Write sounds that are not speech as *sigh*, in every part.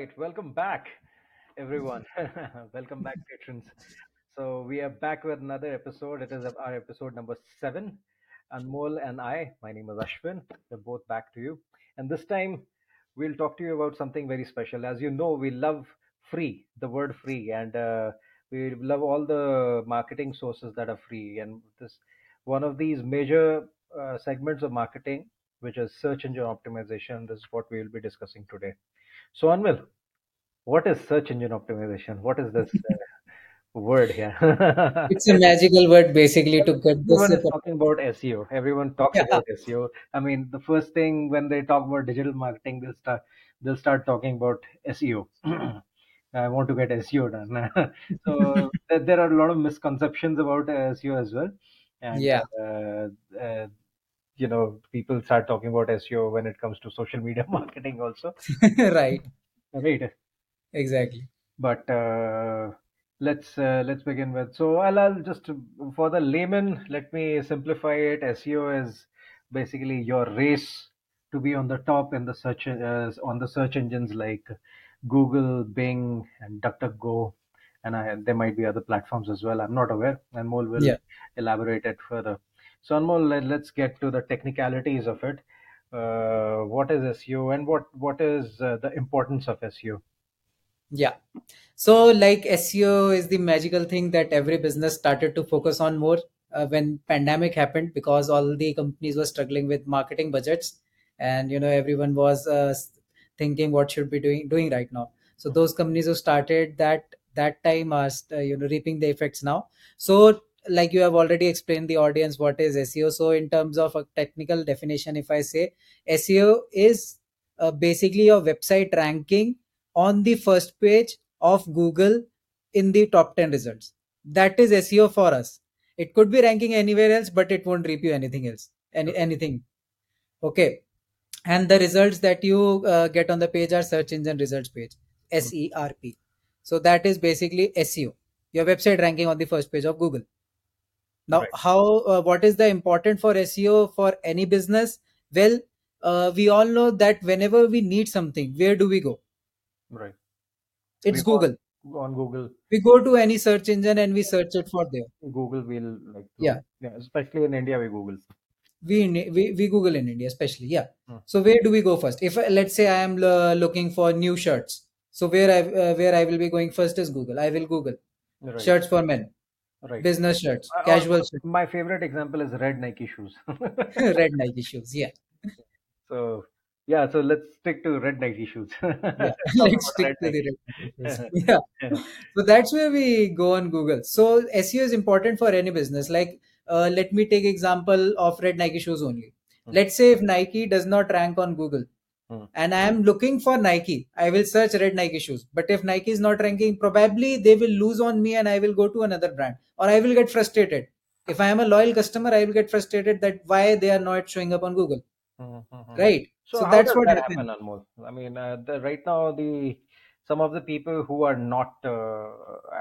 right, welcome back, everyone. *laughs* welcome back, patrons. So we are back with another episode. It is our episode number seven. and Anmol and I, my name is Ashwin. We're both back to you, and this time we'll talk to you about something very special. As you know, we love free, the word free, and uh, we love all the marketing sources that are free. And this one of these major uh, segments of marketing, which is search engine optimization. This is what we will be discussing today. So, Anmol, what is search engine optimization? What is this uh, *laughs* word here? *laughs* It's a magical word basically to get this. Everyone is talking about SEO. Everyone talks Yeah, about SEO. I mean, the first thing when they talk about digital marketing, they'll start they'll start talking about SEO. *clears throat* I want to get SEO done. *laughs* so there, there are a lot of misconceptions about uh, SEO as well, and yeah, uh, uh, you know, people start talking about SEO when it comes to social media *laughs* marketing also, *laughs* right, right? exactly. But uh, let's uh, let's begin with. So I'll, I'll just for the layman, let me simplify it. SEO is basically your race to be on the top in the search uh, on the search engines like Google, Bing, and DuckDuckGo, and I, there might be other platforms as well. I'm not aware, Anmol will Yeah, elaborate it further. So Anmol, let, let's get to the technicalities of it. Uh, what is SEO, and what what is uh, the importance of SEO? yeah. So like SEO is the magical thing that every business started to focus on more uh, when pandemic happened because all the companies were struggling with marketing budgets and you know everyone was uh, thinking what should be doing doing right now. So those companies who started that that time are uh, you know reaping the effects now. So like you have already explained the audience what is SEO. So in terms of a technical definition, if I say SEO is uh, basically your website ranking on the first page of Google in the top 10 results. That is SEO for us. It could be ranking anywhere else, but it won't reap you anything else. Any anything. Okay. And the results that you uh, get on the page are search engine results page. SERP. So that is basically SEO. Your website ranking on the first page of Google. Now, Right. how uh, what is the important for SEO for any business? Well, uh, we all know that whenever we need something, where do we go? Right. It's We Google. on, on Google. We go to any search engine and we search it for there. Google will like Yeah, to, yeah, especially in India, we Google. we we, we Google in India, especially. Yeah. Mm, So where do we go first? If let's say I am uh, looking for new shirts, so where I uh, where I will be going first is Google. I will Google Right. shirts for men, Right. business shirts, Uh, uh, casual shirts, my favorite example is red Nike shoes. *laughs* red Nike shoes. Yeah, So yeah, so let's stick to red Nike shoes. *laughs* yeah. Let's talk *laughs* Let's about stick to the red Nike shoes. Yeah. So that's where we go on Google. So SEO is important for any business. Like, uh, let me take example of red Nike shoes only. Mm, Let's say if Nike does not rank on Google mm, and I am looking for Nike, I will search red Nike shoes. But if Nike is not ranking, probably they will lose on me and I will go to another brand or I will get frustrated. If I am a loyal customer, I will get frustrated that why they are not showing up on Google, mm, mm, mm. right? So So that's what that happens. happen, Anmol? I mean, uh, the, right now the some of the people who are not, uh,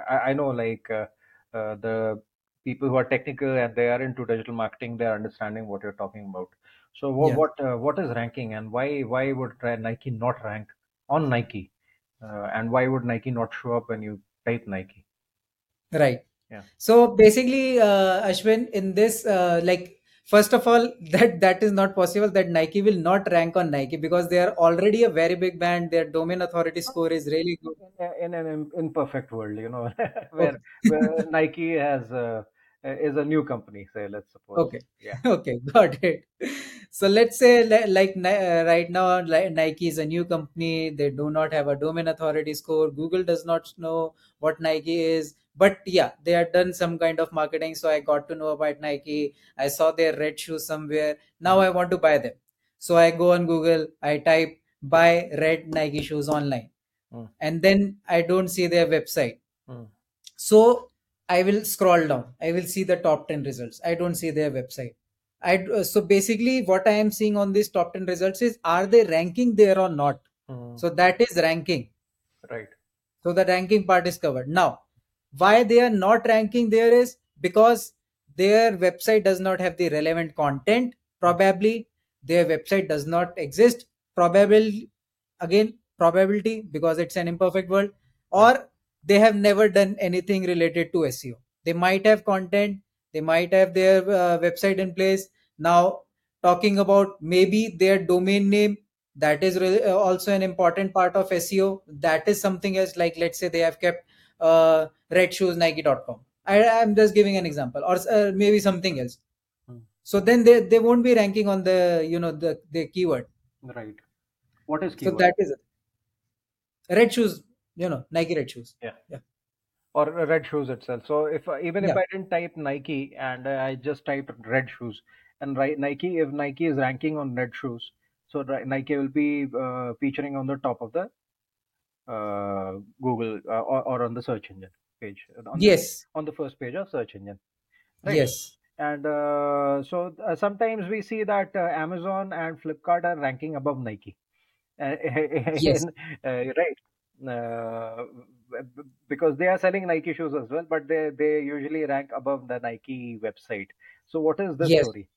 I, I know like uh, uh, the people who are technical and they are into digital marketing, they are understanding what you're talking about. So what Yeah, what uh, what is ranking and why why would Nike not rank on Nike, uh, and why would Nike not show up when you type Nike? right. Yeah. So basically, uh, Ashwin, in this, uh, like, first of all, *laughs* that that is not possible. That Nike will not rank on Nike because they are already a very big brand. Their domain authority score is really good. in, in an imperfect world, you know, *laughs* where where *laughs* Nike has uh, is a new company, say, let's suppose. okay, Yeah. *laughs* okay, got it. So let's say, li- like uh, right now, like Nike is a new company. They do not have a domain authority score. Google does not know what Nike is. But yeah, they had done some kind of marketing. So I got to know about Nike. I saw their red shoes somewhere. Now I want to buy them. So I go on Google, I type buy red Nike shoes online, mm, and then I don't see their website. mm, So I will scroll down. I will see the top 10 results. I don't see their website. I uh, so basically what I am seeing on these top 10 results is are they ranking there or not? mm. So that is ranking. Right. So the ranking part is covered. Now, why they are not ranking there is because their website does not have the relevant content. Probably their website does not exist. Probably again probability because it's an imperfect world or they have never done anything related to seo they might have content they might have their uh, website in place. Now talking about maybe their domain name that is really uh, also an important part of seo that is something else like let's say they have kept uh, redshoesnike.com I, i'm just giving an example or uh, maybe something else. Hmm. so then they, they won't be ranking on the you know the, the keyword. Right. What is keyword? so that is it. Red shoes you know nike red shoes Yeah. yeah or red shoes itself. So if even if yeah I didn't type Nike and I just typed red shoes and right Nike, if Nike is ranking on red shoes, so Nike will be uh, featuring on the top of the uh, Google uh, or, or on the search engine page on the yes on the first page of search engine, right? yes And uh, so uh, sometimes we see that uh, Amazon and Flipkart are ranking above Nike. *laughs* Yes in, *laughs* right because they are selling Nike shoes as well, but they they usually rank above the Nike website. So what is this yes story?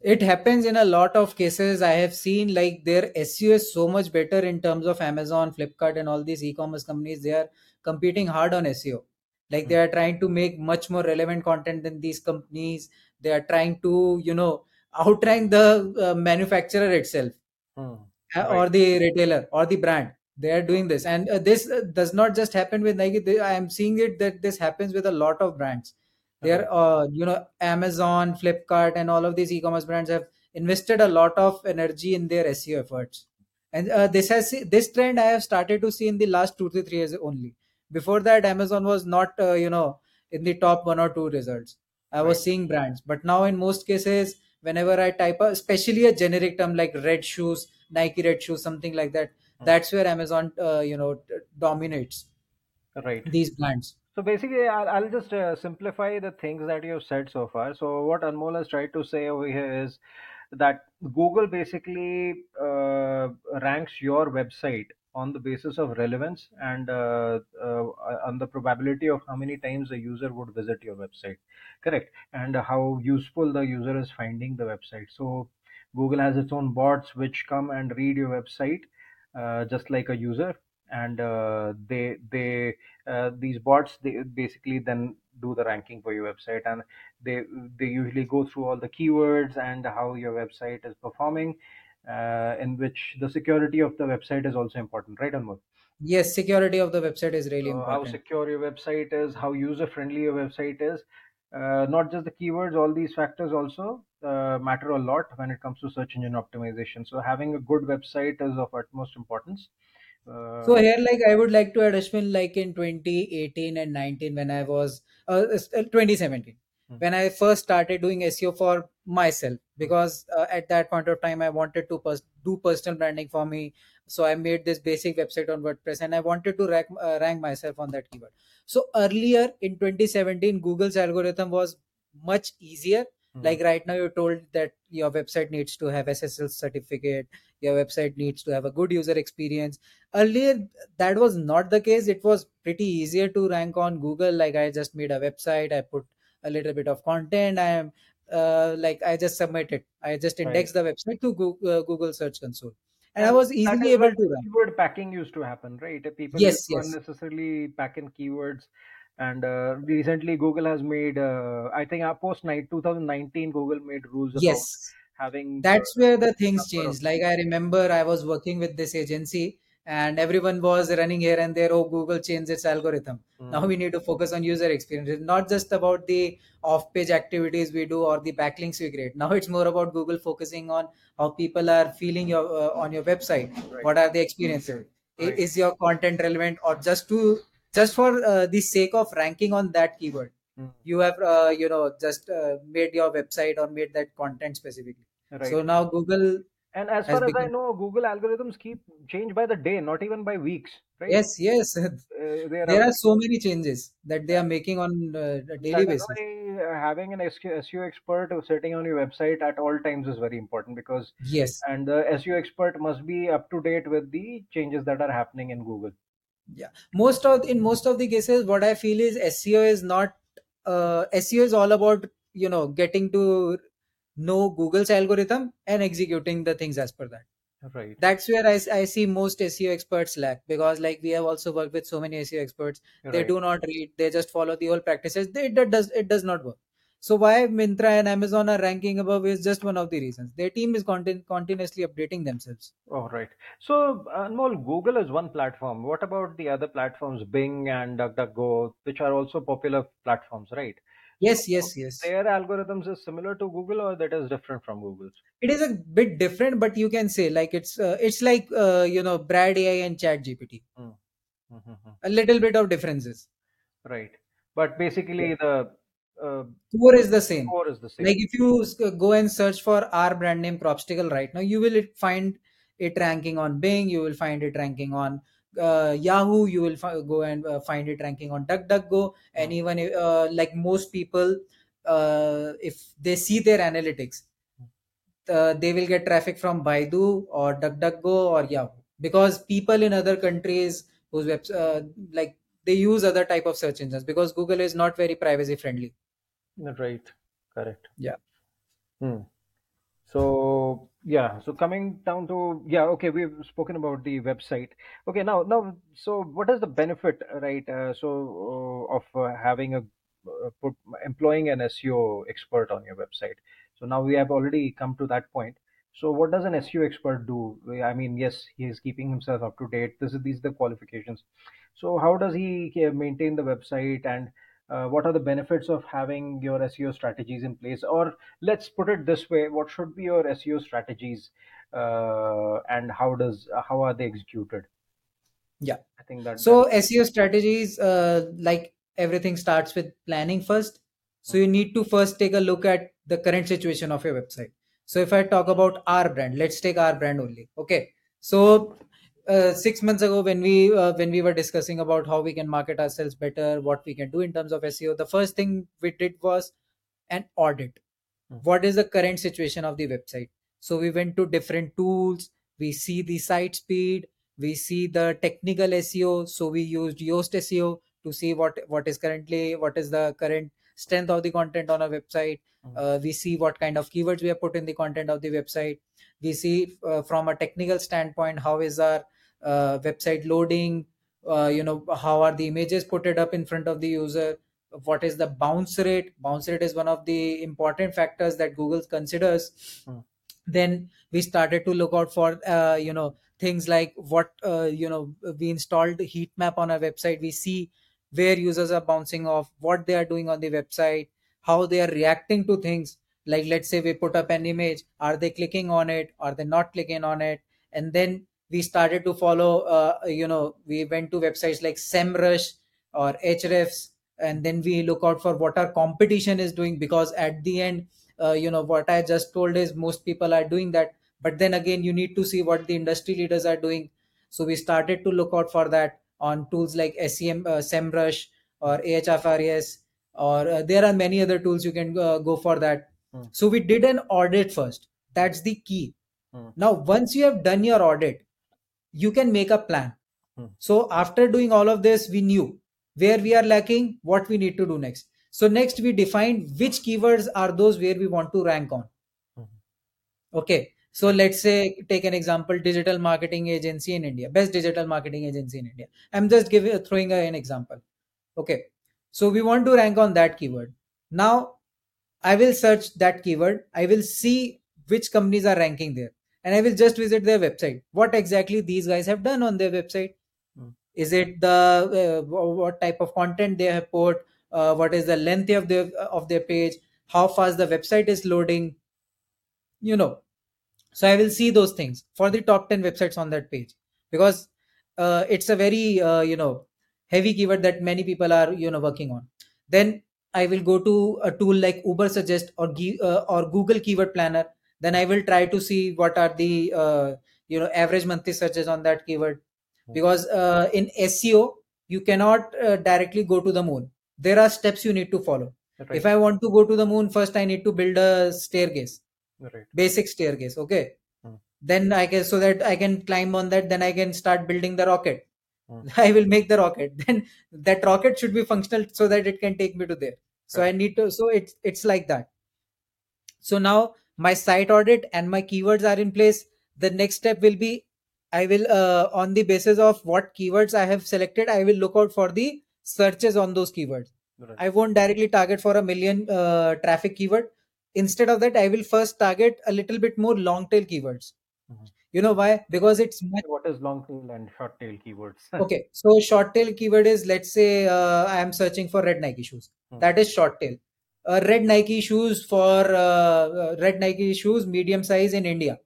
it happens in a lot of cases i have seen like their seo is so much better in terms of amazon flipkart and all these e-commerce companies they are competing hard on seo like Hmm. they are trying to make much more relevant content than these companies they are trying to you know outrank the uh, manufacturer itself Hmm. uh, Right. or the retailer or the brand they are doing this. And uh, this uh, does not just happen with nike. They, i am seeing it that this happens with a lot of brands. They are uh, you know amazon flipkart and all of these e-commerce brands have invested a lot of energy in their seo efforts. And uh, this has this trend i have started to see in the last 2 to 3 years only. Before that amazon was not uh, you know in the top one or two results. I was Right. seeing brands. But now in most cases whenever i type a, especially a generic term like red shoes nike red shoes something like that. That's where amazon uh, you know t- dominates Right. these brands So basically, I'll, I'll just uh, simplify the things that you've said so far. So what Anmol has tried to say over here is that Google basically uh, ranks your website on the basis of relevance and uh, uh, on the probability of how many times a user would visit your website. Correct. And how useful the user is finding the website. So Google has its own bots which come and read your website uh, just like a user, and uh, they they uh, these bots they basically then do the ranking for your website. And they they usually go through all the keywords and how your website is performing uh, in which the security of the website is also important right Anmol? yes security of the website is really so how secure your website is how user friendly your website is uh, not just the keywords all these factors also uh, matter a lot when it comes to search engine optimization so having a good website is of utmost importance So uh, here, like I would like to add Ashwin, like in 2018 and 19, when I was uh, s- uh, 2017, Hmm. when I first started doing SEO for myself, because uh, at that point of time I wanted to pers- do personal branding for me. So I made this basic website on WordPress, and I wanted to rank, uh, rank myself on that keyword. So earlier in 2017, Google's algorithm was much easier. hmm, Like right now, you're told that your website needs to have SSL certificate, your website needs to have a good user experience. Earlier that was not the case. It was pretty easier to rank on google. Like i just made a website. I put a little bit of content. I am uh, like i just submit it. I just right. index the website to google, uh, google search console and i was easily able to rank keyword packing used to happen, right? People yes yes unnecessarily pack in keywords. And uh, recently, Google has made, uh, I think, uh, post night 2019, Google made rules about yes having that's where the things of. changed like i remember i was working with this agency and everyone was running here and there oh google changed its algorithm. Now Mm, we need to focus on user experience. It's not just about the off page activities we do or the backlinks we create. Now it's more about google focusing on how people are feeling your uh, on your website. Right, what are the experiences? Right. is your content relevant or just to just for uh, the sake of ranking on that keyword? Mm, you have uh, you know just uh, made your website or made that content specifically. Right. so now Google And as far as I know, Google algorithms keep change by the day, not even by weeks, right? yes, yes. *laughs* Uh, are There are updating. so many changes that they are making on uh, a daily basis. why uh, having an SEO expert sitting on your website at all times is very important because, Yes, and the SEO expert must be up to date with the changes that are happening in Google. yeah. Most of in most of the cases, what I feel is SEO is not uh, SEO is all about you know getting to know Google's algorithm and executing the things as per that. Right. That's where I, I see most SEO experts lack because like we have also worked with so many SEO experts. They Right. do not read. They just follow the old practices. They, that does it does not work. So why Myntra and Amazon are ranking above is just one of the reasons. Their team is contin- continuously updating themselves. Oh, right. So, Anmol, Google is one platform. What about the other platforms, Bing and DuckDuckGo, which are also popular platforms, right? Yes, yes, yes. their algorithms is similar to Google, or that is different from Google's? It is a bit different, but you can say like it's uh, it's like uh, you know Bard AI and Chat GPT. Mhm. A little bit of differences. Right. But basically, the uh, Core is the same. core is the same. Like if you go and search for our brand name Crobstacle right now, you will find it ranking on Bing. You will find it ranking on uh, Yahoo. You will go and uh, find it ranking on DuckDuckGo. And Mm. even uh, like most people, uh, if they see their analytics, uh, they will get traffic from Baidu or DuckDuckGo or Yahoo because people in other countries whose webs uh, like they use other type of search engines because Google is not very privacy friendly. Right. Correct. Yeah. Hmm. So yeah, so coming down to yeah, okay, we've spoken about the website. Okay, now now, so what is the benefit, right? Uh, so uh, of uh, having a uh, put employing an SEO expert on your website. So now we have already come to that point. So what does an SEO expert do? I mean, yes, he is keeping himself up to date. This is these are the qualifications. So how does he uh, maintain the website and uh, what are the benefits of having your SEO strategies in place? Or let's put it this way: What should be your SEO strategies, uh, and how does how are they executed? Yeah. I think that So that SEO strategies, uh, like everything starts with planning first. So you need to first take a look at the current situation of your website. So if I talk about our brand, let's take our brand only. Okay. So uh, six months ago, when we uh, when we were discussing about how we can market ourselves better, what we can do in terms of SEO, the first thing we did was an audit. Mhm. What is the current situation of the website? So we went to different tools. We see the site speed. We see the technical SEO. So we used Yoast SEO to see what what is currently what is the current strength of the content on a website. Mhm. Uh, we see what kind of keywords we have put in the content of the website. We see uh, from a technical standpoint how is our uh, website loading. Uh, you know how are the images put it up in front of the user what is the bounce rate bounce rate is one of the important factors that google considers Hmm. then we started to look out for uh, you know things like what uh, you know we installed heat map on our website we see where users are bouncing off what they are doing on the website how they are reacting to things. Like let's say we put up an image are they clicking on it? Are they not clicking on it? And then we started to follow uh, you know we went to websites like semrush or ahrefs and then we look out for what our competition is doing because at the end uh, you know what i just told is most people are doing that. But then again you need to see what the industry leaders are doing. So we started to look out for that on tools like sem uh, semrush or ahrefs or uh, there are many other tools you can uh, go for that. Hmm. so we did an audit first. That's the key. Hmm. now once you have done your audit you can make a plan. Hmm. so after doing all of this we knew where we are lacking what we need to do next. So next we defined which keywords are those where we want to rank on. Mhm. okay. So let's say take an example digital marketing agency in india best digital marketing agency in india. I'm just giving throwing an example. Okay so we want to rank on that keyword. Now i will search that keyword. I will see which companies are ranking there. And i will just visit their website. What exactly these guys have done on their website. Hmm. is it the uh, what type of content they have put? Uh, what is the length of their of their page? How fast the website is loading? You know. So i will see those things for the top 10 websites on that page. Because uh, it's a very uh, you know heavy keyword that many people are you know working on then i will go to a tool like Ubersuggest or uh, or google keyword planner then i will try to see what are the uh, you know average monthly searches on that keyword because uh, in seo you cannot uh, directly go to the moon there are steps you need to follow Right. if i want to go to the moon first i need to build a staircase Right. basic staircase okay Hmm. then i can so that i can climb on that then i can start building the rocket. *laughs* i will make the rocket then that rocket should be functional so that it can take me to there so i need to so it's it's like that so now my site audit and my keywords are in place the next step will be I will uh, on the basis of what keywords I have selected, I will look out for the searches on those keywords. Right. I won't directly target for a million uh, traffic keyword. Instead of that, I will first target a little bit more long tail keywords. You know why? Because it's much What is long tail and short tail keywords? *laughs* okay. So short tail keyword is let's say uh, I am searching for red Nike shoes. Hmm. That is short tail. Uh, red Nike shoes for uh, uh, red Nike shoes, medium size in India.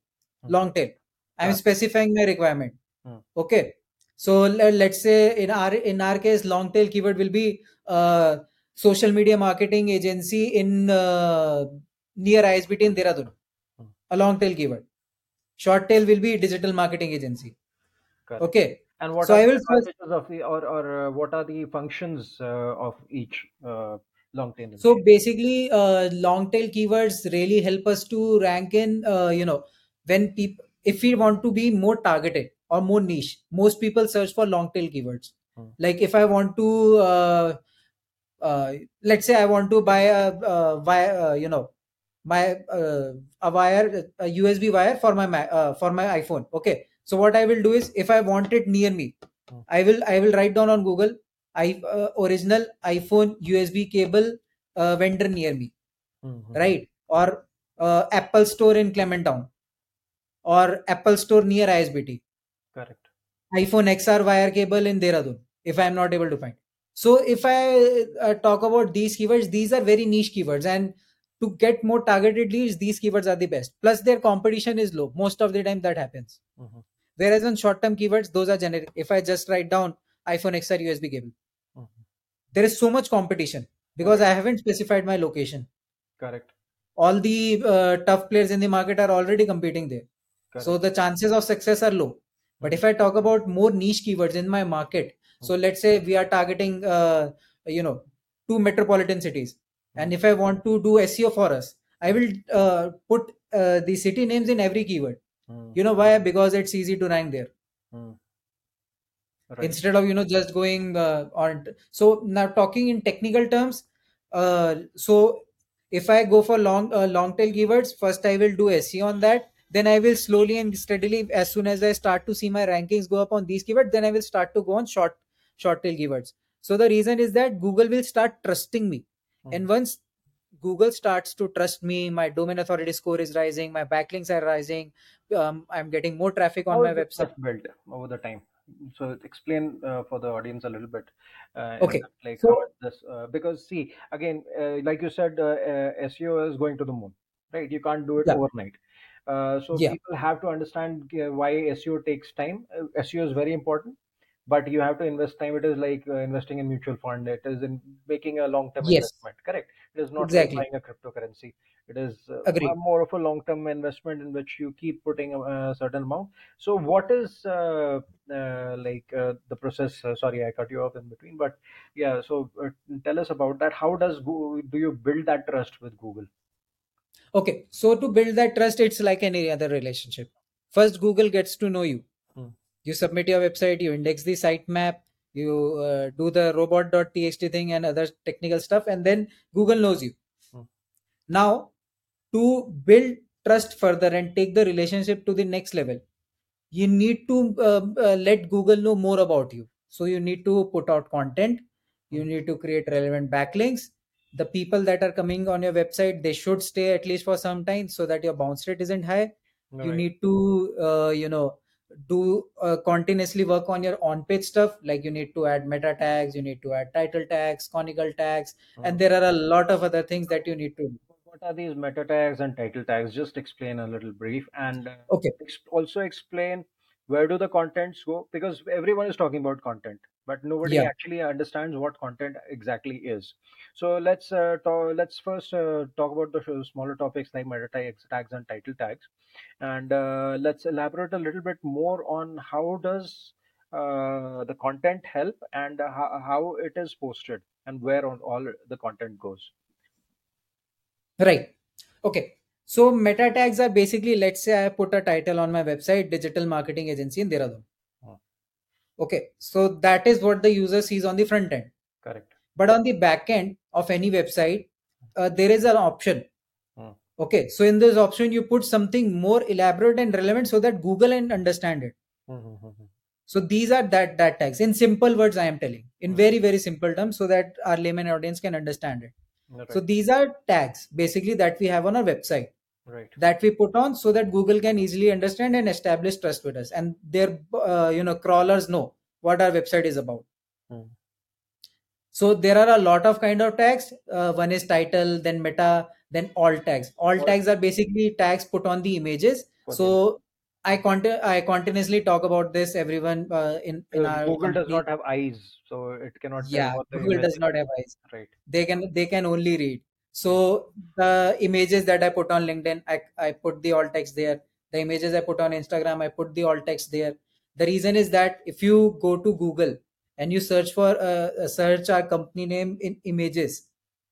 Hmm. Long tail. I am Ah. specifying my requirement. Hmm. Okay. So let, let's say in our in our case, long tail keyword will be uh, social media marketing agency in uh, near ISBT in Dehradun. Hmm. A long tail keyword. Short tail will be digital marketing agency. Correct. Okay. And what So are I the will first- of the or or uh, what are the functions uh, of each uh, long tail? So basically, uh, long tail keywords really help us to rank in, uh, you know, when people, if we want to be more targeted or more niche, most people search for long tail keywords. Hmm. Like if I want to, uh, uh, let's say I want to buy a, wire, uh, you know, my uh, a wire, a USB wire for my uh, for my iPhone. Okay. So what I will do is, if I want it near me, Hmm. I will I will write down on Google, I uh, original iPhone USB cable uh, vendor near me, Mhm. right? Or uh, Apple store in Clement Town, or Apple store near ISBT, Correct. iPhone XR wire cable in Dehradun, if I am not able to find. So if I uh, talk about these keywords, these are very niche keywords, and to get more targeted leads, these keywords are the best. Plus, their competition is low. Most of the time, that happens. Mhm. Whereas on short-term keywords, those are generic. If I just write down iPhone XR USB cable, Mhm. there is so much competition because I haven't specified my location. Correct. All the uh, tough players in the market are already competing there. Correct. So the chances of success are low. But if I talk about more niche keywords in my market, so let's say we are targeting, uh, you know, two metropolitan cities, and if I want to do SEO for us, I will uh, put uh, the city names in every keyword. Mm, You know why? Because it's easy to rank there mm. Right. instead of you know just going uh, on. So now talking in technical terms, uh, so if I go for long uh, long tail keywords, first I will do SEO on that. Then I will slowly and steadily, as soon as I start to see my rankings go up on these keywords, then I will start to go on short short tail keywords. So the reason is that Google will start trusting me, and Mm. once Google starts to trust me, my domain authority score is rising, my backlinks are rising, um, I'm getting more traffic on How my website. built over the time? So explain uh, for the audience a little bit. Uh, Okay, like so- this? Uh, because see, again, uh, like you said, uh, uh, SEO is going to the moon, right? You can't do it Yeah. overnight. Uh, so Yeah. people have to understand uh, why SEO takes time. Uh, SEO is very important, but you have to invest time. It is like uh, investing in mutual fund. It is in making a long-term Yes. investment. Correct. It is not Exactly. like buying a cryptocurrency. It is uh, more of a long-term investment in which you keep putting a, a certain amount. So what is uh, uh, like uh, the process? Uh, sorry, I cut you off in between, but yeah. So uh, tell us about that. How does do you build that trust with Google? Okay, so to build that trust, it's like any other relationship. First, Google gets to know you. You submit your website, you index the sitemap, you uh, do the robot.txt thing and other technical stuff, and then Google knows you. Hmm. Now, to build trust further and take the relationship to the next level, you need to um, uh, let Google know more about you. So, you need to put out content, you Hmm. need to create relevant backlinks, the people that are coming on your website they should stay at least for some time so that your bounce rate isn't high you Right. need to uh, you know do uh, continuously work on your on page stuff like you need to add meta tags you need to add title tags canonical tags and Mm. there are a lot of other things that you need to do What are these meta tags and title tags? Just explain a little brief and uh, okay also explain where do the contents go because everyone is talking about content but nobody Yeah. actually understands what content exactly is. So let's uh, talk, let's first uh, talk about the smaller topics like meta tags, tags and title tags. And uh, let's elaborate a little bit more on how does uh, the content help and uh, how, how it is posted and where on all the content goes. Right. Okay. So meta tags are basically let's say i put a title on my website digital marketing agency in dehradun. Okay so that is what the user sees on the front end correct but on the back end of any website uh, there is an option Hmm. Okay, so in this option, you put something more elaborate and relevant so that Google can understand it. Mm-hmm. So these are that that tags in simple words. I am telling in Hmm. very very simple terms so that our layman audience can understand it. Right. So these are tags basically that we have on our website right. that we put on so that Google can easily understand and establish trust with us, and their uh, you know crawlers know what our website is about. Hmm. So there are a lot of kind of tags. Uh, one is title, then meta, then alt tags. Alt Alt- tags are basically tags put on the images. For So I conti- I continuously talk about this everyone uh, in in Uh, our Google does not have eyes, so it cannot yeah Google does not have eyes. Right. They can they can only read. So the images that I put on LinkedIn, I, I put the alt text there. The images I put on Instagram, I put the alt text there. The reason is that if you go to Google and you search for uh, uh, search our company name in images,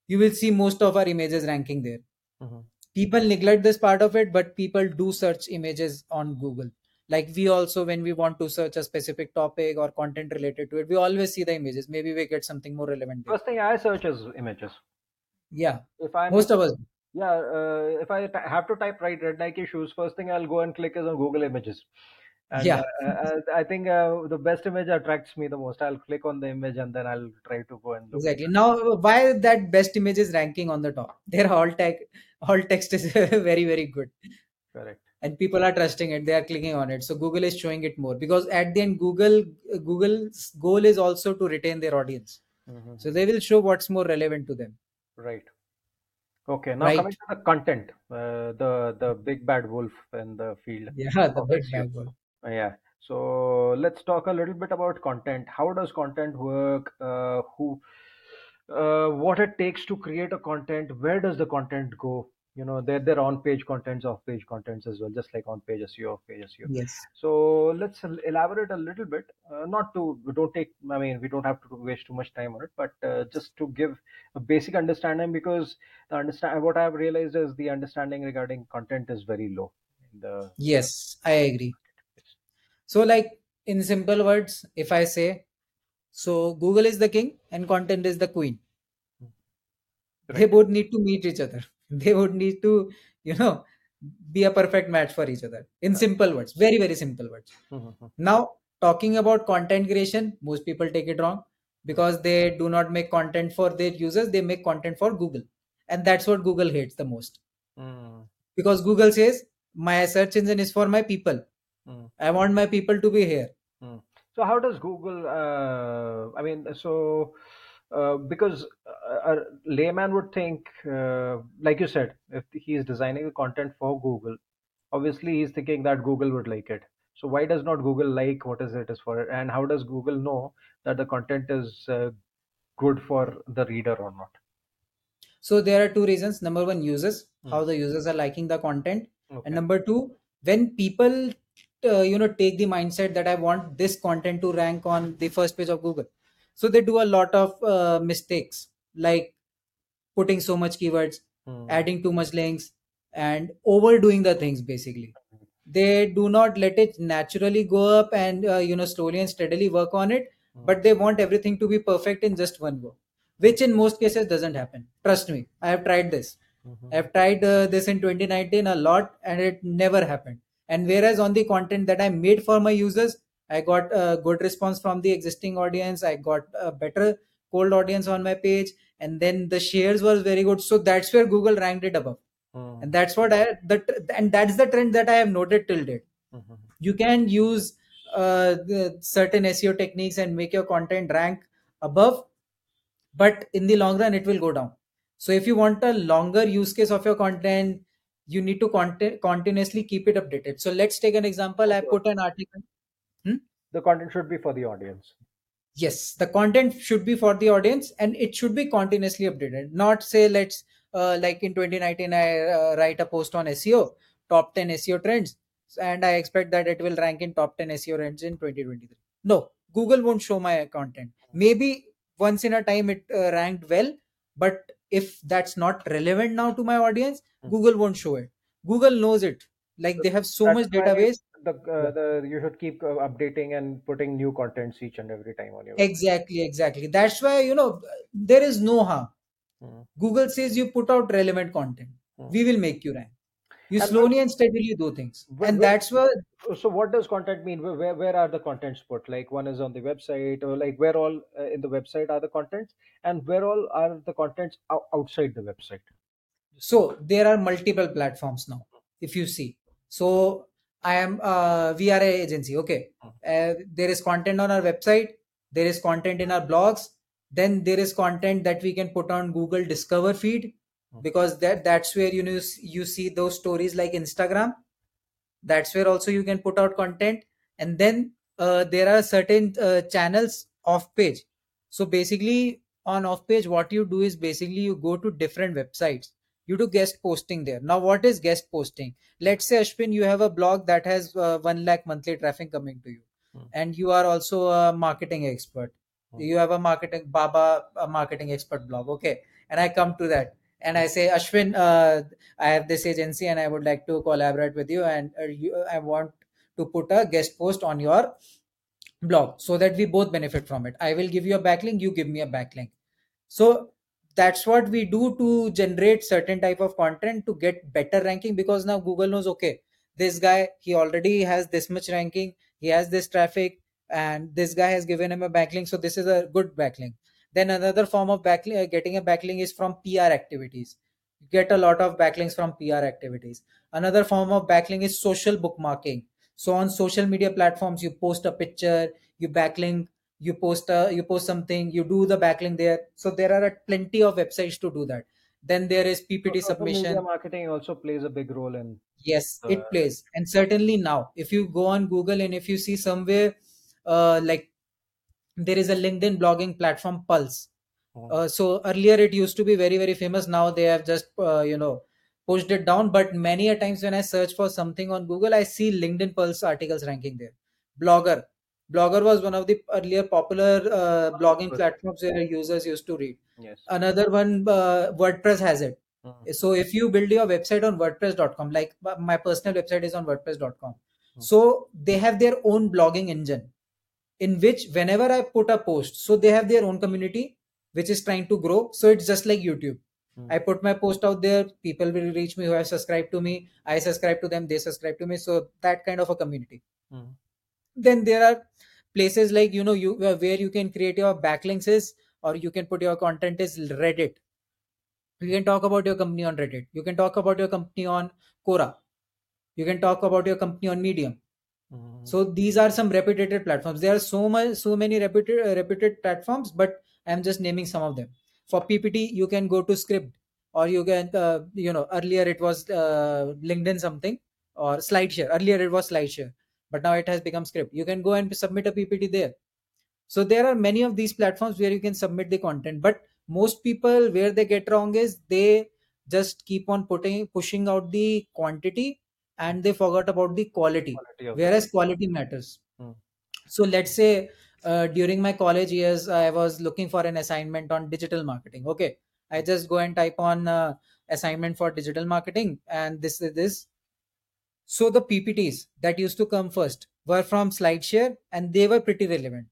you will see most of our images ranking there. Mhm. People neglect this part of it, but people do search images on Google. Like we also, when we want to search a specific topic or content related to it, we always see the images. Maybe we get something more relevant. There. First thing I search is images. Yeah, If I most of us. yeah, uh, if I t- have to type right red Nike shoes, first thing I'll go and click is on Google Images. And Yeah. uh, uh, I think uh, the best image attracts me the most. I'll click on the image and then I'll try to go and look. Exactly. Now, why that best image is ranking on the top? *laughs* Their alt tag, alt text is *laughs* very, very good, Correct. and people are trusting it. They are clicking on it, so Google is showing it more because at the end, Google Google's goal is also to retain their audience, Mhm. so they will show what's more relevant to them. Right. Okay. Now Right. coming to the content, uh, the the big bad wolf in the field. *laughs* Yeah, the big bad. Uh, Yeah. So let's talk a little bit about content. How does content work? Uh, who, uh, what it takes to create a content? Where does the content go? You know, they're they're on-page contents, off-page contents as well, just like on-page SEO, off-page SEO. Yes. So let's elaborate a little bit. Uh, not to, we don't take, I mean, we don't have to waste too much time on it, but uh, just to give a basic understanding because the understand what I've realized is the understanding regarding content is very low. In the Yes, I agree. So, like in simple words, if I say, so Google is the king and content is the queen. They both need to meet each other. They would need to, you know, be a perfect match for each other. In simple words, very, very simple words. Mhm. Now, talking about content creation, most people take it wrong because they do not make content for their users, they make content for Google. And that's what Google hates the most. Mm, Because Google says, my search engine is for my people. mm. I want my people to be here. So how does Google? Uh, I mean, so uh, because a, a layman would think, uh, like you said, if he's designing the content for Google, obviously he's thinking that Google would like it. So why does not Google like what is it is for it, and how does Google know that the content is uh, good for the reader or not? So there are two reasons. Number one, users, Hmm. how the users are liking the content. Okay. And number two, when people uh, you know take the mindset that I want this content to rank on the first page of Google, so they do a lot of uh, mistakes like putting so much keywords, Hmm. adding too much links, and overdoing the things. Basically, they do not let it naturally go up and uh, you know slowly and steadily work on it, Hmm. but they want everything to be perfect in just one go, which in most cases doesn't happen. Trust me, I have tried this. Mhm. I've tried uh, this in 2019 a lot and it never happened. And whereas on the content that I made for my users, I got a good response from the existing audience. I got a better cold audience on my page, and then the shares was very good. So that's where Google ranked it above, Hmm. and that's what I that and that's the trend that I have noted till date. Mhm. You can use uh, the certain SEO techniques and make your content rank above, but in the long run, it will go down. So if you want a longer use case of your content, you need to content continuously keep it updated. So let's take an example. I put an article. The content should be for the audience. Yes, the content should be for the audience and it should be continuously updated. Not say let's uh, like in 2019 I uh, write a post on SEO, top 10 SEO trends, and I expect that it will rank in top 10 SEO trends in 2023. No, Google won't show my content. Maybe once in a time it uh, ranked well, but if that's not relevant now to my audience, Hmm. Google won't show it. Google knows it. Like they have so much database. The, uh, the you should keep uh, updating and putting new contents each and every time on your website. Exactly, exactly. That's why you know there is no harm. Mhm. Google says you put out relevant content. Hmm. we will make you rank you And slowly and steadily do things Wh- and wh- that's where so what does content mean? Where, where where are the contents put? Like one is on the website, or like where all uh, in the website are the contents, and where all are the contents outside the website? so there are multiple platforms now if you see so i am a agency. Okay. Uh, there is content on our website. There is content in our blogs. Then there is content that we can put on google discover feed because that that's where you know you see those stories like instagram. That's where also you can put out content. And then uh, there are certain uh, channels off page. So basically on off page what you do is basically you go to different websites you do guest posting there. Now what is guest posting? Let's say ashwin you have a blog that has uh, 1 lakh monthly traffic coming to you. Hmm. and you are also a marketing expert. Hmm. you have a marketing baba a marketing expert blog. Okay. And i come to that. And i say ashwin uh, i have this agency and i would like to collaborate with you. And uh, you, i want to put a guest post on your blog so that we both benefit from it. I will give you a backlink. You give me a backlink. So that's what we do to generate certain type of content to get better ranking because now google knows okay this guy he already has this much ranking he has this traffic and this guy has given him a backlink so this is a good backlink. Then another form of backlink uh, getting a backlink is from pr activities. You get a lot of backlinks from pr activities. Another form of backlink is social bookmarking. So on social media platforms you post a picture you backlink you post a, you post something you do the backlink there. So there are plenty of websites to do that. Then there is ppt social submission. media marketing also plays a big role in. yes Uh, it plays. And certainly now if you go on google and if you see somewhere uh, like there is a linkedin blogging platform pulse. Hmm. uh, so earlier it used to be very very famous. Now they have just uh, you know pushed it down. But many a times when i search for something on google i see linkedin pulse articles ranking there. Blogger blogger was one of the earlier popular uh, blogging platforms where users used to read Yes. another one uh, wordpress has it Hmm. so if you build your website on wordpress.com like my personal website is on wordpress.com Hmm. so they have their own blogging engine in which whenever i put a post so they have their own community which is trying to grow so it's just like youtube Hmm. i put my post out there people will reach me who have subscribed to me i subscribe to them they subscribe to me so that kind of a community Hmm. Then there are places like you know you uh, where you can create your backlinks is or you can put your content is reddit. You can talk about your company on reddit. You can talk about your company on quora. You can talk about your company on medium. Hmm. so these are some reputed platforms. There are so much so many reputed uh, reputed platforms but i'm just naming some of them. For ppt you can go to Scribd or you can uh, you know earlier it was uh, linkedin something or slideshare. Earlier it was slideshare but now it has become Scribd. You can go and submit a ppt there. So there are many of these platforms where you can submit the content. But most people where they get wrong is they just keep on putting pushing out the quantity and they forgot about the quality. Quality whereas quality matters. Hmm. so let's say uh, during my college years i was looking for an assignment on digital marketing. Okay. I just go and type on uh, assignment for digital marketing and this is this so the ppts that used to come first were from slideshare and they were pretty relevant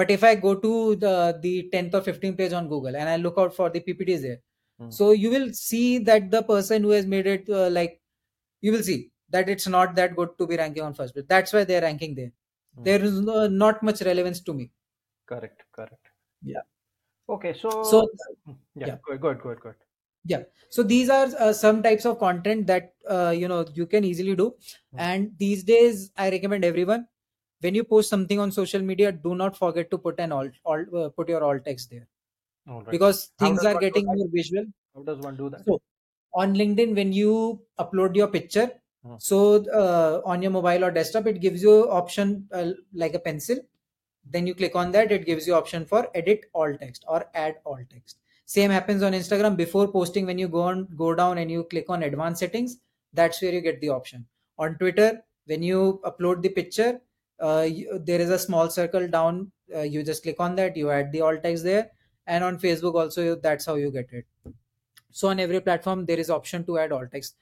but if i go to the the 10th or 15th page on google and i look out for the ppts there Hmm. so you will see that the person who has made it uh, like you will see that it's not that good to be ranking on first page that's why they're ranking there Hmm. there is no, not much relevance to me Correct. Correct. Yeah. Okay. So. so Hmm. yeah. yeah. Good. Good. Good. Good. Yeah so these are uh, some types of content that uh, you know you can easily do Hmm. and these days i recommend everyone when you post something on social media do not forget to put an alt, alt uh, put your alt text there All right. because things are getting more visual How does one do that? so on linkedin when you upload your picture Hmm. so uh, on your mobile or desktop it gives you option uh, like a pencil then you click on that it gives you option for edit alt text or add alt text same happens on instagram. Before posting when you go on go down and you click on advanced settings that's where you get the option. On twitter when you upload the picture uh, you, there is a small circle down. Uh, you just click on that you add the alt text there. And on facebook also you, that's how you get it. So on every platform there is option to add alt text.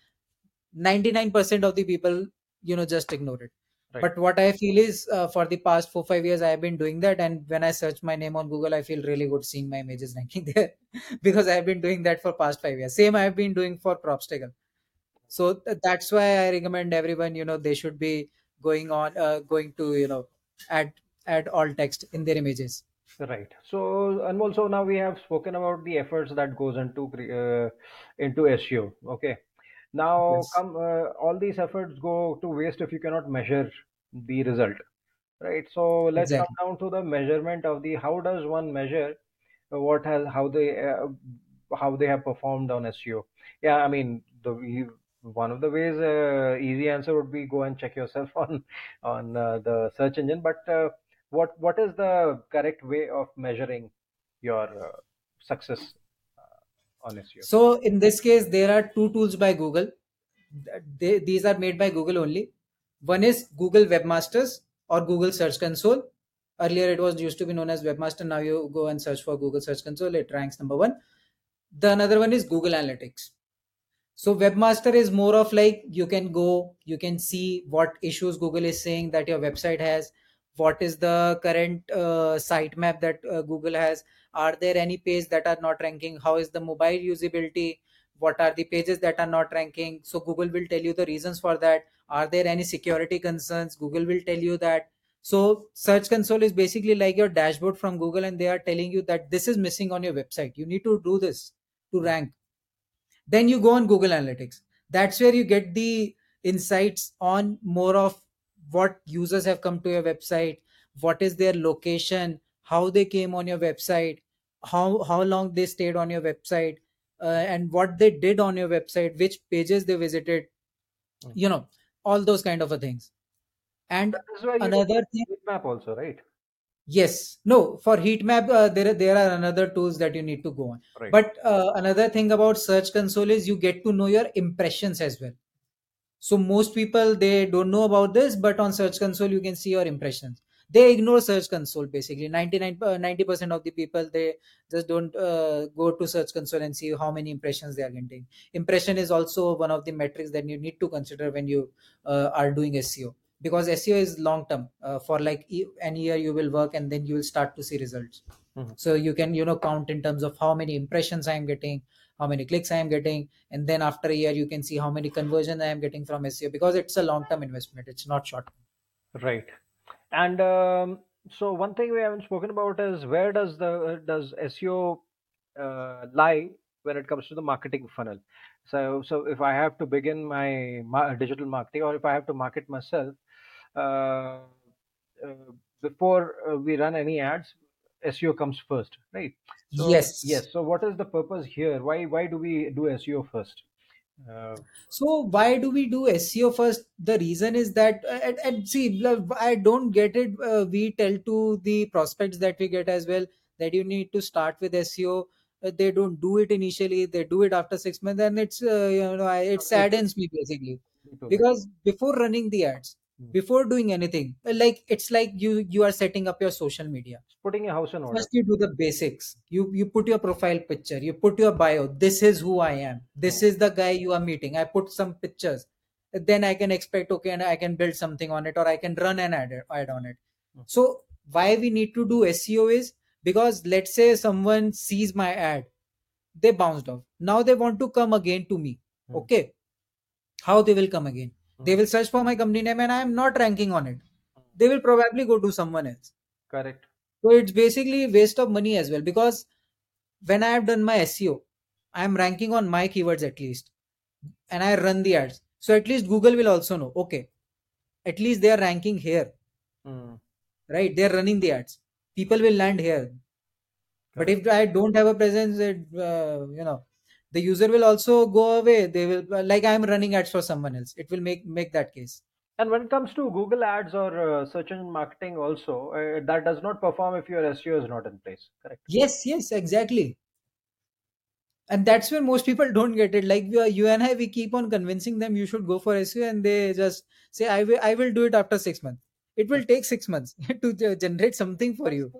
99% of the people you know just ignore it Right. but what i feel is uh, for the past four five years i have been doing that and when i search my name on google i feel really good seeing my images *laughs* ranking there *laughs* because i have been doing that for past five years same i have been doing for Crobstacle So th- that's why I recommend everyone, you know, they should be going on, uh, going to, you know, add add alt text in their images. Right. So, and also now we have spoken about the efforts that goes into uh, into SEO. Okay. Now, Yes, come uh, all these efforts go to waste if you cannot measure the result. Right. So let's come down to the measurement of the how does one measure what has how they uh, how they have performed on SEO. Yeah, I mean the one of the ways uh, easy answer would be go and check yourself *laughs* on on uh, the search engine. But uh, what what is the correct way of measuring your uh, success on SEO? So in this case, there are two tools by Google. They, these are made by Google only. One is Google Webmasters or Google Search Console. Earlier, it was used to be known as Webmaster. Now you go and search for Google Search Console. It ranks number one. The another one is Google Analytics. So Webmaster is more of like you can go, you can see what issues Google is saying that your website has, what is the current uh, sitemap that uh, Google has, are there any pages that are not ranking, how is the mobile usability, what are the pages that are not ranking. So Google will tell you the reasons for that. Are there any security concerns? Google will tell you that. So Search Console is basically like your dashboard from Google, and they are telling you that this is missing on your website. You need to do this to rank then you go on google analytics that's where you get the insights on more of what users have come to your website what is their location how they came on your website how how long they stayed on your website uh, and what they did on your website which pages they visited Hmm. you know all those kind of a things and That is where you get another thing heat map also, right? Yes. No, for heat map, uh, there, there are another tools that you need to go on. Right. But uh, another thing about Search Console is you get to know your impressions as well. So most people, they don't know about this, but on Search Console, you can see your impressions. They ignore Search Console basically. 99, uh, 90% of the people, they just don't uh, go to Search Console and see how many impressions they are getting. Impression is also one of the metrics that you need to consider when you uh, are doing SEO because SEO is long term. Uh, for like e- an year, you will work and then you will start to see results. Mhm. So you can you know count in terms of how many impressions I am getting, how many clicks I am getting, and then after a year you can see how many conversions I am getting from SEO because it's a long term investment. It's not short. Right. And um, so one thing we haven't spoken about is where does the does SEO uh, lie when it comes to the marketing funnel? So so if I have to begin my digital marketing or if I have to market myself uh, uh, before uh, we run any ads, SEO comes first, right? So Yes. yes. So what is the purpose here? Why why do we do SEO first? Uh, So why do we do SEO first? The reason is that uh, and, and see, I don't get it. Uh, we tell to the prospects that we get as well that you need to start with SEO. Uh, they don't do it initially; they do it after six months, and it's uh, you know it saddens me basically Me too. Me too. because before running the ads. Before doing anything, like it's like you you are setting up your social media Putting a house in order. First, you do the basics. You you put your profile picture. You put your bio. This is who I am. This is the guy you are meeting. I put some pictures. Then I can expect okay, and I can build something on it, or I can run an ad, ad on it. Hmm. So why we need to do SEO is because let's say someone sees my ad, they bounced off. Now they want to come again to me. Hmm. Okay, how they will come again? They will search for my company name, and I am not ranking on it. They will probably go to someone else. Correct. So it's basically waste of money as well because when I have done my SEO, I am ranking on my keywords at least, and I run the ads. So at least Google will also know. Okay, at least they are ranking here, Hmm. right? They are running the ads. People will land here. But if I don't have a presence, it, uh, you know, the user will also go away. They will like I am running ads for someone else. It will make make that case. And when it comes to Google Ads or uh, search engine marketing, also uh, that does not perform if your SEO is not in place. Correct. Yes, yes, exactly. and that's where most people *laughs* don't get it like we are, you and i we keep on convincing them you should go for seo and they just say i will i will do it after six months it will take six months *laughs* to generate something for you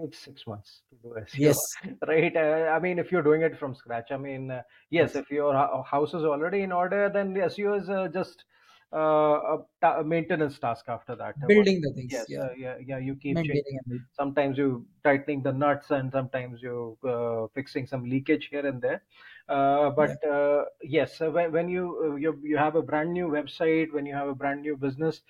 takes six months to do SEO, *laughs* yes right? Uh, I mean, if you're doing it from scratch, I mean, uh, yes, yes if your house is already in order, then the SEO is uh, just uh, a, ta- maintenance task after that. Uh, building the things Yes, yeah uh, yeah, yeah. You keep changing. maintaining and building. Sometimes you tightening the nuts, and sometimes you uh, fixing some leakage here and there. Uh, Yeah. but uh, yes, uh, when, when you uh, you you have a brand new website, when you have a brand new business,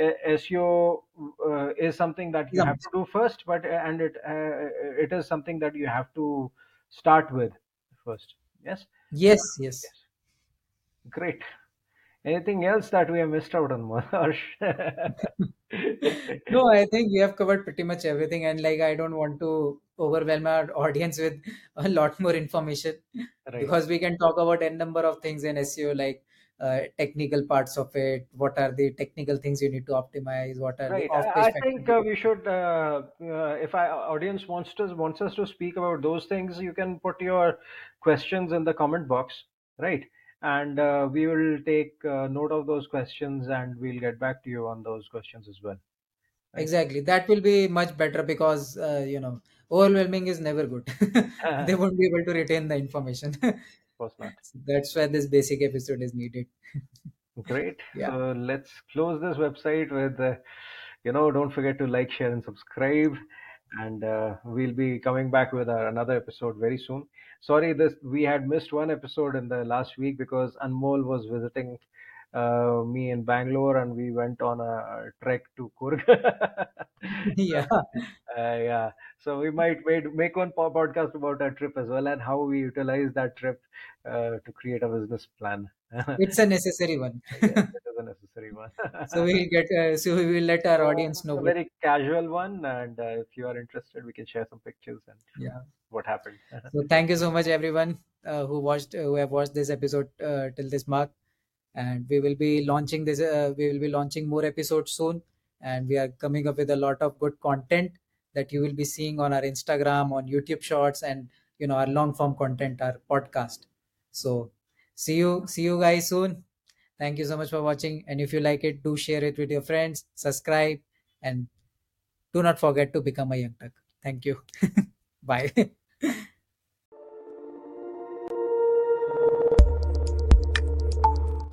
uh, SEO uh, is something that you have to do first, but uh, and it uh, it is something that you have to start with first. Yes, Yes, yes. yes, great. Anything else that we have missed out on, Harsh? *laughs* No, I think we have covered pretty much everything, and like I don't want to overwhelm our audience with a lot more information Right, because we can talk about n number of things in SEO, like uh, technical parts of it. What are the technical things you need to optimize? What are the right. I, I think uh, we should, uh, uh, if our audience wants to wants us to speak about those things, you can put your questions in the comment box, right? And uh, we will take uh, note of those questions, and we'll get back to you on those questions as well, right? Exactly. That will be much better because uh, you know overwhelming is never good. *laughs* They won't be able to retain the information. course not. *laughs* That's why this basic episode is needed. *laughs* Great. Yeah. So let's close this website with, uh, you know, don't forget to like, share, and subscribe. And uh, we'll be coming back with our, another episode very soon. Sorry, this we had missed one episode in the last week because Anmol was visiting uh, me in Bangalore, and we went on a trek to Coorg. *laughs* Yeah. *laughs* Uh, yeah, so we might made, make one podcast about our trip as well and how we utilize that trip uh, to create a business plan. It's a necessary one. *laughs* Yes, it is a necessary one. So we'll get uh, so we will let our audience know a very casual one, and uh, if you are interested, we can share some pictures and yeah. what happened. So thank you so much everyone uh, who watched uh, who have watched this episode uh, till this mark. And we will be launching this uh, we will be launching more episodes soon and we are coming up with a lot of good content that you will be seeing on our Instagram, on YouTube shorts and you know our long form content, our podcast. So see you see you guys soon. Thank you so much for watching. And if you like it, do share it with your friends, subscribe, and do not forget to become a young Turk. Thank you. *laughs* Bye. *laughs*